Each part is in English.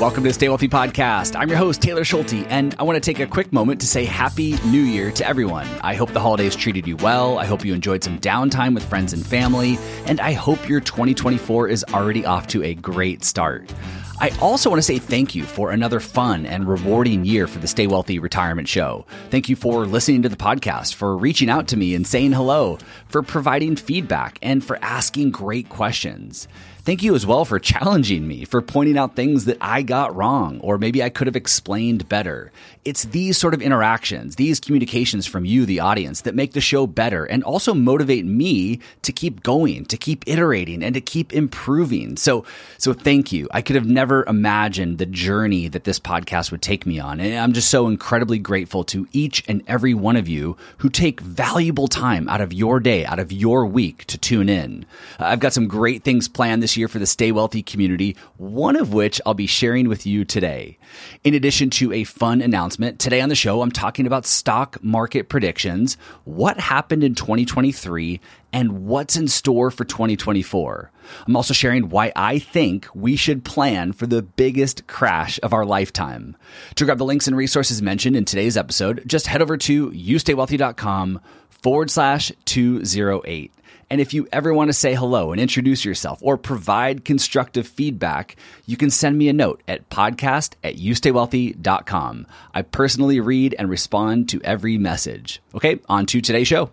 Welcome to the Stay Wealthy Podcast. I'm your host, Taylor Schulte, and I want to take a quick moment to say Happy New Year to everyone. I hope the holidays treated you well. I hope you enjoyed some downtime with friends and family, and I hope your 2024 is already off to a great start. I also want to say thank you for another fun and rewarding year for the Stay Wealthy Retirement Show. Thank you for listening to the podcast, for reaching out to me and saying hello, for providing feedback, and for asking great questions. Thank you as well for challenging me, for pointing out things that I got wrong, or maybe I could have explained better. It's these sort of interactions, these communications from you, the audience, that make the show better and also motivate me to keep going, to keep iterating, and to keep improving. So, so thank you. I could have never imagined the journey that this podcast would take me on. And I'm just so incredibly grateful to each and every one of you who take valuable time out of your day, out of your week to tune in. I've got some great things planned this year for the Stay Wealthy community, one of which I'll be sharing with you today. In addition to a fun announcement, today on the show, I'm talking about stock market predictions, what happened in 2023, and what's in store for 2024. I'm also sharing why I think we should plan for the biggest crash of our lifetime. To grab the links and resources mentioned in today's episode, just head over to youstaywealthy.com forward slash 208. And if you ever want to say hello and introduce yourself or provide constructive feedback, you can send me a note at podcast at youstaywealthy.com. I personally read and respond to every message. Okay, on to today's show.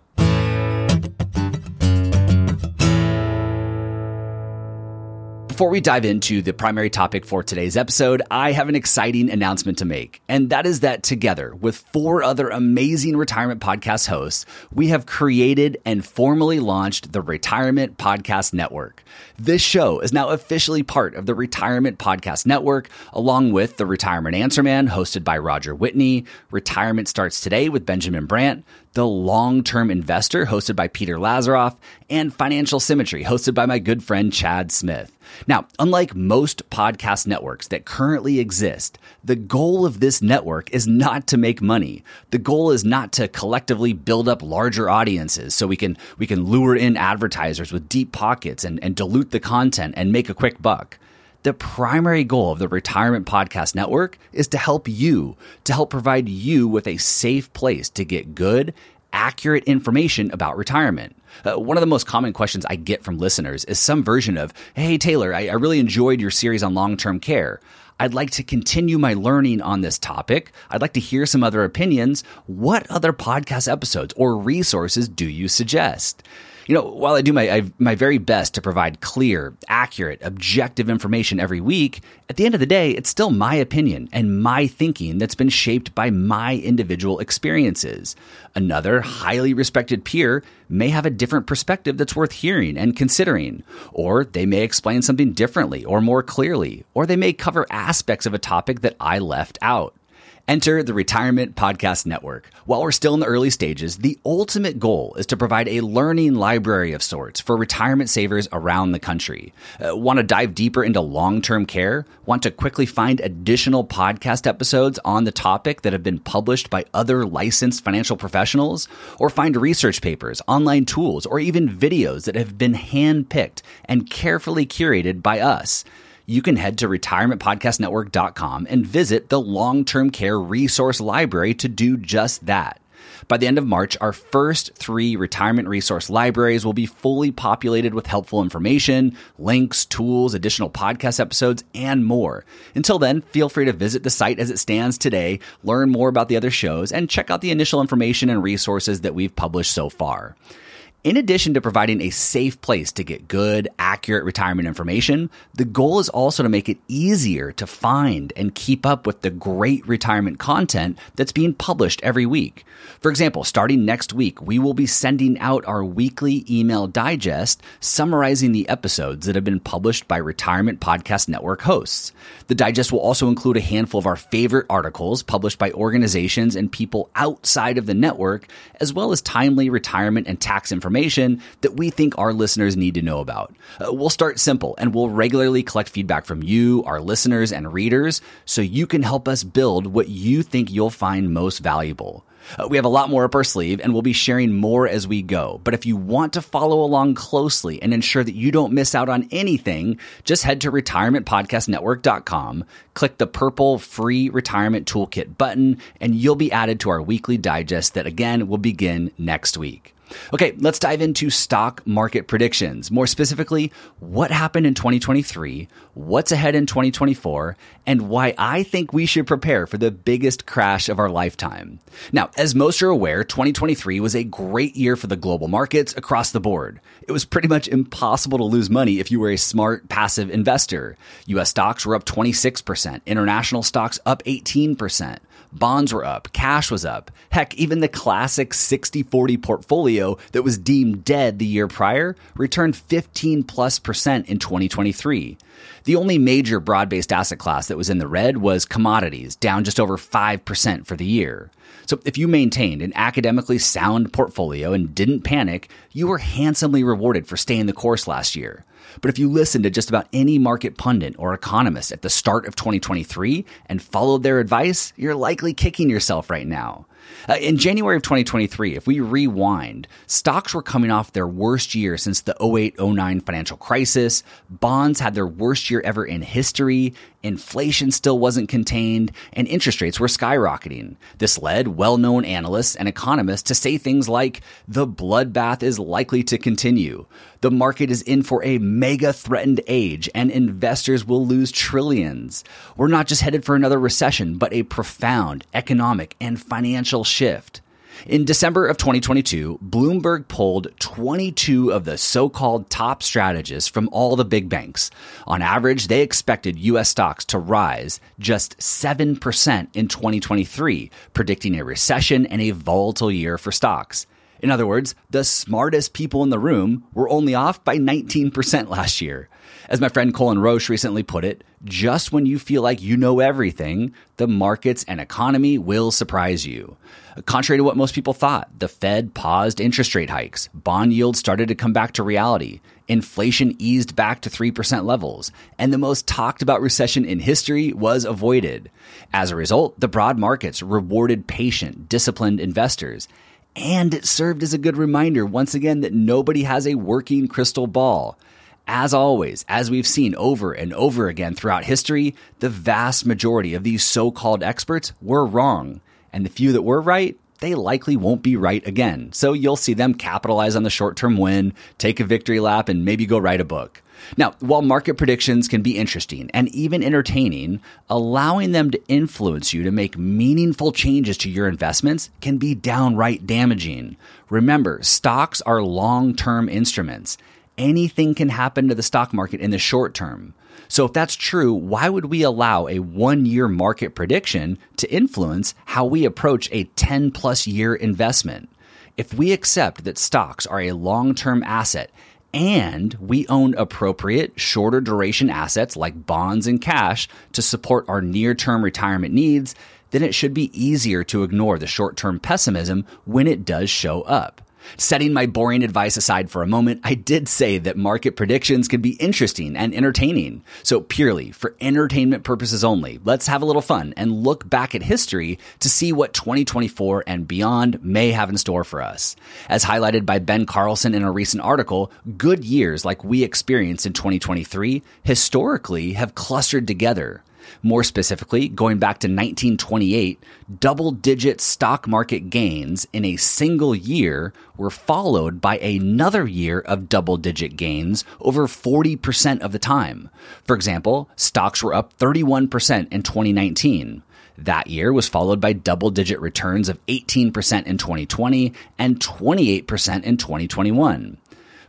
Before we dive into the primary topic for today's episode, I have an exciting announcement to make. And that is that together with four other amazing retirement podcast hosts, we have created and formally launched the Retirement Podcast Network. This show is now officially part of the Retirement Podcast Network, along with the Retirement Answer Man, hosted by Roger Whitney, Retirement Starts Today with Benjamin Brandt, the Long Term Investor, hosted by Peter Lazaroff, and Financial Symmetry, hosted by my good friend Chad Smith. Now, unlike most podcast networks that currently exist, the goal of this network is not to make money. The goal is not to collectively build up larger audiences so we can we can lure in advertisers with deep pockets and, and dilute the content and make a quick buck. The primary goal of the Retirement Podcast Network is to help you, to help provide you with a safe place to get good, accurate information about retirement. Uh, one of the most common questions I get from listeners is some version of, Hey, Taylor, I, I really enjoyed your series on long term care. I'd like to continue my learning on this topic. I'd like to hear some other opinions. What other podcast episodes or resources do you suggest? You know, while I do my I, my very best to provide clear, accurate, objective information every week, at the end of the day, it's still my opinion and my thinking that's been shaped by my individual experiences. Another highly respected peer may have a different perspective that's worth hearing and considering, or they may explain something differently or more clearly, or they may cover aspects of a topic that I left out. Enter the Retirement Podcast Network. While we're still in the early stages, the ultimate goal is to provide a learning library of sorts for retirement savers around the country. Uh, want to dive deeper into long term care? Want to quickly find additional podcast episodes on the topic that have been published by other licensed financial professionals? Or find research papers, online tools, or even videos that have been handpicked and carefully curated by us? You can head to retirementpodcastnetwork.com and visit the long term care resource library to do just that. By the end of March, our first three retirement resource libraries will be fully populated with helpful information, links, tools, additional podcast episodes, and more. Until then, feel free to visit the site as it stands today, learn more about the other shows, and check out the initial information and resources that we've published so far. In addition to providing a safe place to get good, accurate retirement information, the goal is also to make it easier to find and keep up with the great retirement content that's being published every week. For example, starting next week, we will be sending out our weekly email digest summarizing the episodes that have been published by Retirement Podcast Network hosts. The digest will also include a handful of our favorite articles published by organizations and people outside of the network, as well as timely retirement and tax information information that we think our listeners need to know about. Uh, we'll start simple and we'll regularly collect feedback from you, our listeners, and readers so you can help us build what you think you'll find most valuable. Uh, we have a lot more up our sleeve and we'll be sharing more as we go. But if you want to follow along closely and ensure that you don't miss out on anything, just head to retirementpodcastnetwork.com, click the purple free retirement toolkit button, and you'll be added to our weekly digest that again will begin next week. Okay, let's dive into stock market predictions. More specifically, what happened in 2023, what's ahead in 2024, and why I think we should prepare for the biggest crash of our lifetime. Now, as most are aware, 2023 was a great year for the global markets across the board. It was pretty much impossible to lose money if you were a smart passive investor. US stocks were up 26%, international stocks up 18%. Bonds were up, cash was up. Heck, even the classic 60 40 portfolio that was deemed dead the year prior returned 15 plus percent in 2023. The only major broad based asset class that was in the red was commodities, down just over 5% for the year. So if you maintained an academically sound portfolio and didn't panic, you were handsomely rewarded for staying the course last year. But if you listened to just about any market pundit or economist at the start of 2023 and followed their advice, you're likely kicking yourself right now. Uh, in January of 2023, if we rewind, stocks were coming off their worst year since the 08 09 financial crisis. Bonds had their worst year ever in history. Inflation still wasn't contained, and interest rates were skyrocketing. This led well known analysts and economists to say things like, the bloodbath is likely to continue. The market is in for a mega threatened age, and investors will lose trillions. We're not just headed for another recession, but a profound economic and financial shift. In December of 2022, Bloomberg polled 22 of the so called top strategists from all the big banks. On average, they expected US stocks to rise just 7% in 2023, predicting a recession and a volatile year for stocks. In other words, the smartest people in the room were only off by 19% last year. As my friend Cullen Roche recently put it, just when you feel like you know everything, the markets and economy will surprise you. Contrary to what most people thought, the Fed paused interest rate hikes, bond yields started to come back to reality, inflation eased back to 3% levels, and the most talked about recession in history was avoided. As a result, the broad markets rewarded patient, disciplined investors. And it served as a good reminder once again that nobody has a working crystal ball. As always, as we've seen over and over again throughout history, the vast majority of these so called experts were wrong. And the few that were right, they likely won't be right again. So you'll see them capitalize on the short term win, take a victory lap, and maybe go write a book. Now, while market predictions can be interesting and even entertaining, allowing them to influence you to make meaningful changes to your investments can be downright damaging. Remember, stocks are long term instruments anything can happen to the stock market in the short term. So, if that's true, why would we allow a one year market prediction to influence how we approach a 10 plus year investment? If we accept that stocks are a long term asset and we own appropriate shorter duration assets like bonds and cash to support our near term retirement needs, then it should be easier to ignore the short term pessimism when it does show up. Setting my boring advice aside for a moment, I did say that market predictions can be interesting and entertaining. So, purely for entertainment purposes only, let's have a little fun and look back at history to see what 2024 and beyond may have in store for us. As highlighted by Ben Carlson in a recent article, good years like we experienced in 2023 historically have clustered together. More specifically, going back to 1928, double digit stock market gains in a single year were followed by another year of double digit gains over 40% of the time. For example, stocks were up 31% in 2019. That year was followed by double digit returns of 18% in 2020 and 28% in 2021.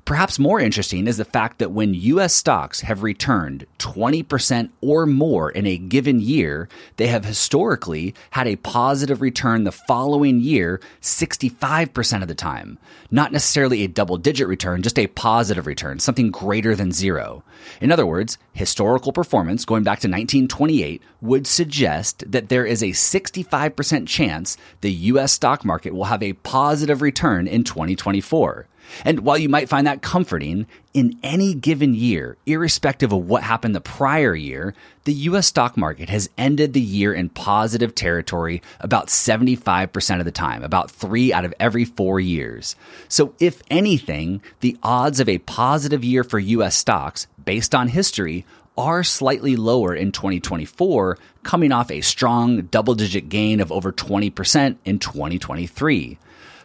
Perhaps more interesting is the fact that when US stocks have returned 20% or more in a given year, they have historically had a positive return the following year 65% of the time. Not necessarily a double digit return, just a positive return, something greater than zero. In other words, historical performance going back to 1928 would suggest that there is a 65% chance the US stock market will have a positive return in 2024. And while you might find that comforting, in any given year, irrespective of what happened the prior year, the US stock market has ended the year in positive territory about 75% of the time, about three out of every four years. So, if anything, the odds of a positive year for US stocks, based on history, are slightly lower in 2024, coming off a strong double digit gain of over 20% in 2023.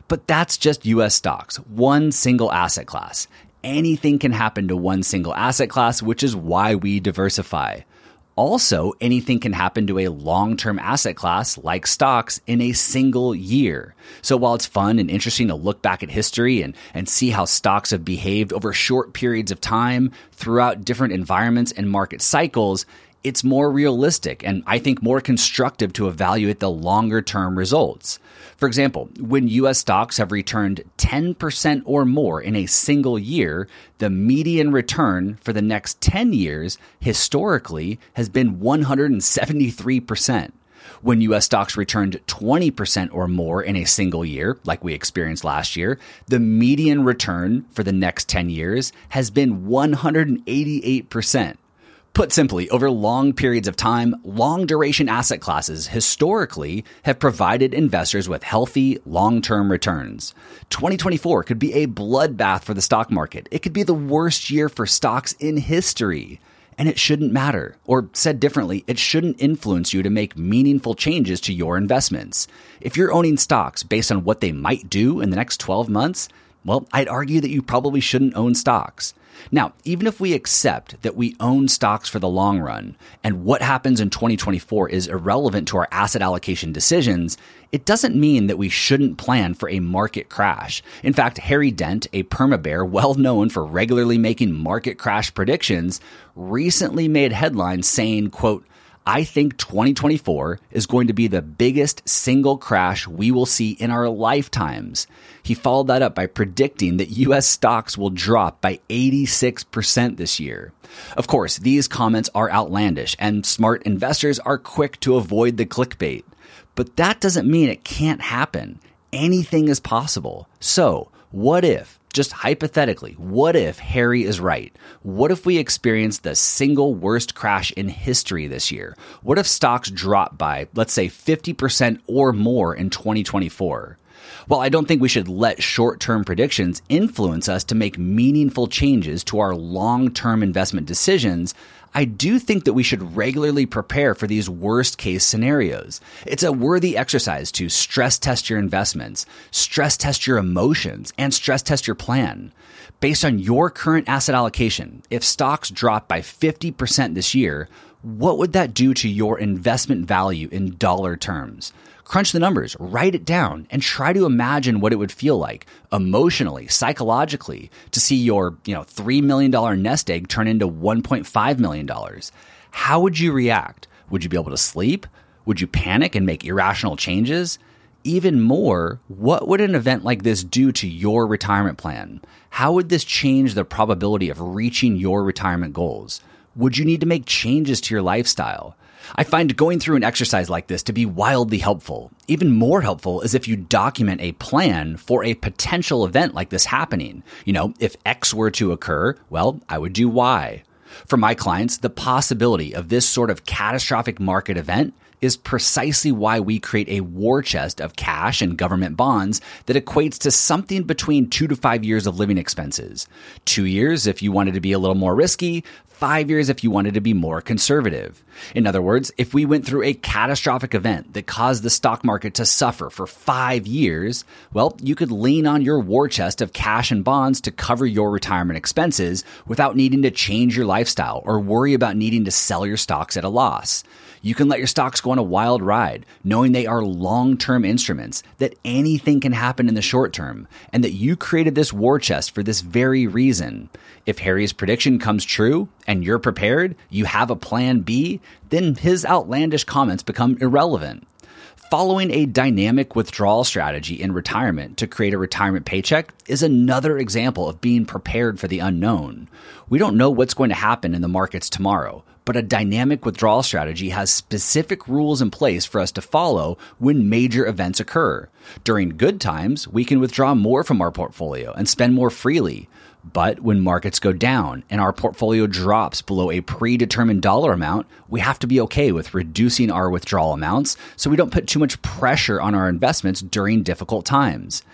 But that's just US stocks, one single asset class. Anything can happen to one single asset class, which is why we diversify. Also, anything can happen to a long term asset class like stocks in a single year. So while it's fun and interesting to look back at history and, and see how stocks have behaved over short periods of time throughout different environments and market cycles, it's more realistic and I think more constructive to evaluate the longer term results. For example, when US stocks have returned 10% or more in a single year, the median return for the next 10 years historically has been 173%. When US stocks returned 20% or more in a single year, like we experienced last year, the median return for the next 10 years has been 188%. Put simply, over long periods of time, long duration asset classes historically have provided investors with healthy, long term returns. 2024 could be a bloodbath for the stock market. It could be the worst year for stocks in history. And it shouldn't matter. Or said differently, it shouldn't influence you to make meaningful changes to your investments. If you're owning stocks based on what they might do in the next 12 months, well, I'd argue that you probably shouldn't own stocks. Now, even if we accept that we own stocks for the long run and what happens in 2024 is irrelevant to our asset allocation decisions, it doesn't mean that we shouldn't plan for a market crash. In fact, Harry Dent, a perma bear well known for regularly making market crash predictions, recently made headlines saying, quote, I think 2024 is going to be the biggest single crash we will see in our lifetimes. He followed that up by predicting that US stocks will drop by 86% this year. Of course, these comments are outlandish and smart investors are quick to avoid the clickbait. But that doesn't mean it can't happen. Anything is possible. So, what if just hypothetically, what if Harry is right? What if we experience the single worst crash in history this year? What if stocks drop by, let's say, 50% or more in 2024? While I don't think we should let short term predictions influence us to make meaningful changes to our long term investment decisions, I do think that we should regularly prepare for these worst case scenarios. It's a worthy exercise to stress test your investments, stress test your emotions, and stress test your plan. Based on your current asset allocation, if stocks drop by 50% this year, what would that do to your investment value in dollar terms? Crunch the numbers, write it down, and try to imagine what it would feel like emotionally, psychologically, to see your, you know, $3 million nest egg turn into $1.5 million. How would you react? Would you be able to sleep? Would you panic and make irrational changes? Even more, what would an event like this do to your retirement plan? How would this change the probability of reaching your retirement goals? Would you need to make changes to your lifestyle? I find going through an exercise like this to be wildly helpful. Even more helpful is if you document a plan for a potential event like this happening. You know, if X were to occur, well, I would do Y. For my clients, the possibility of this sort of catastrophic market event is precisely why we create a war chest of cash and government bonds that equates to something between two to five years of living expenses. Two years if you wanted to be a little more risky, five years if you wanted to be more conservative. In other words, if we went through a catastrophic event that caused the stock market to suffer for five years, well, you could lean on your war chest of cash and bonds to cover your retirement expenses without needing to change your lifestyle or worry about needing to sell your stocks at a loss. You can let your stocks go on a wild ride, knowing they are long term instruments, that anything can happen in the short term, and that you created this war chest for this very reason. If Harry's prediction comes true and you're prepared, you have a plan B, then his outlandish comments become irrelevant. Following a dynamic withdrawal strategy in retirement to create a retirement paycheck is another example of being prepared for the unknown. We don't know what's going to happen in the markets tomorrow, but a dynamic withdrawal strategy has specific rules in place for us to follow when major events occur. During good times, we can withdraw more from our portfolio and spend more freely. But when markets go down and our portfolio drops below a predetermined dollar amount, we have to be okay with reducing our withdrawal amounts so we don't put too much pressure on our investments during difficult times.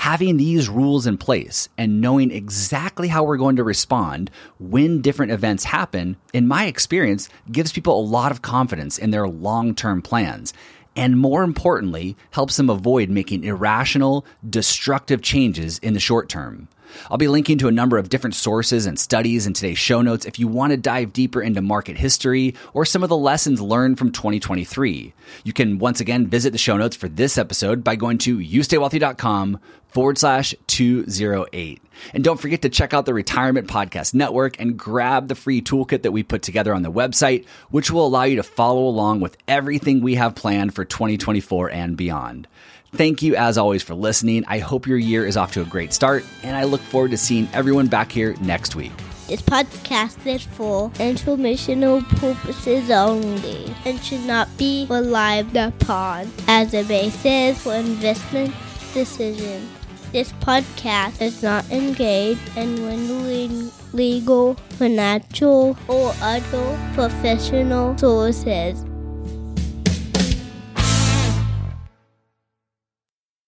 Having these rules in place and knowing exactly how we're going to respond when different events happen, in my experience, gives people a lot of confidence in their long term plans and more importantly, helps them avoid making irrational, destructive changes in the short term. I'll be linking to a number of different sources and studies in today's show notes if you want to dive deeper into market history or some of the lessons learned from 2023. You can once again visit the show notes for this episode by going to youstaywealthy.com forward slash 208. And don't forget to check out the Retirement Podcast Network and grab the free toolkit that we put together on the website, which will allow you to follow along with everything we have planned for 2024 and beyond. Thank you, as always, for listening. I hope your year is off to a great start, and I look forward to seeing everyone back here next week. This podcast is for informational purposes only and should not be relied upon as a basis for investment decisions. This podcast is not engaged in rendering legal, financial, or other professional sources